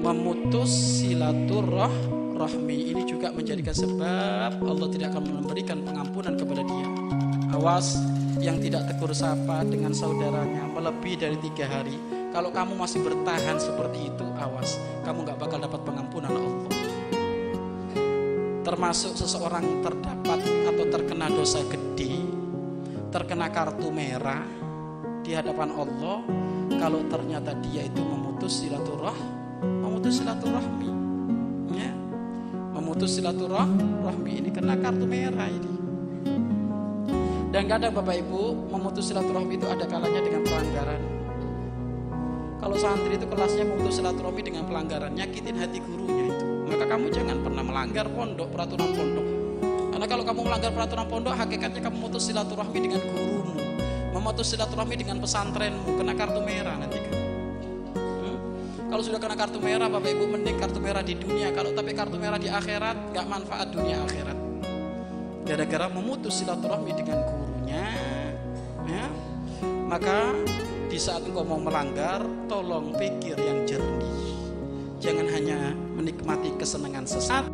memutus silaturahmi ini juga menjadikan sebab Allah tidak akan memberikan pengampunan kepada dia. Awas yang tidak tegur sapa dengan saudaranya melebihi dari tiga hari. Kalau kamu masih bertahan seperti itu, awas, kamu nggak bakal dapat pengampunan Allah. Termasuk seseorang terdapat atau terkena dosa gede, terkena kartu merah di hadapan Allah, kalau ternyata dia itu memutus silaturahmi memutus silaturahmi ya. Memutus silaturahmi ini kena kartu merah ini. Dan kadang Bapak Ibu memutus silaturahmi itu ada kalanya dengan pelanggaran. Kalau santri itu kelasnya memutus silaturahmi dengan pelanggaran nyakitin hati gurunya itu. Maka kamu jangan pernah melanggar pondok peraturan pondok. Karena kalau kamu melanggar peraturan pondok hakikatnya kamu memutus silaturahmi dengan gurumu. Memutus silaturahmi dengan pesantrenmu kena kartu merah nanti. kan kalau sudah kena kartu merah, Bapak Ibu mending kartu merah di dunia. Kalau tapi kartu merah di akhirat, nggak manfaat dunia akhirat. Gara-gara memutus silaturahmi dengan gurunya, ya, maka di saat engkau mau melanggar, tolong pikir yang jernih. Jangan hanya menikmati kesenangan sesaat.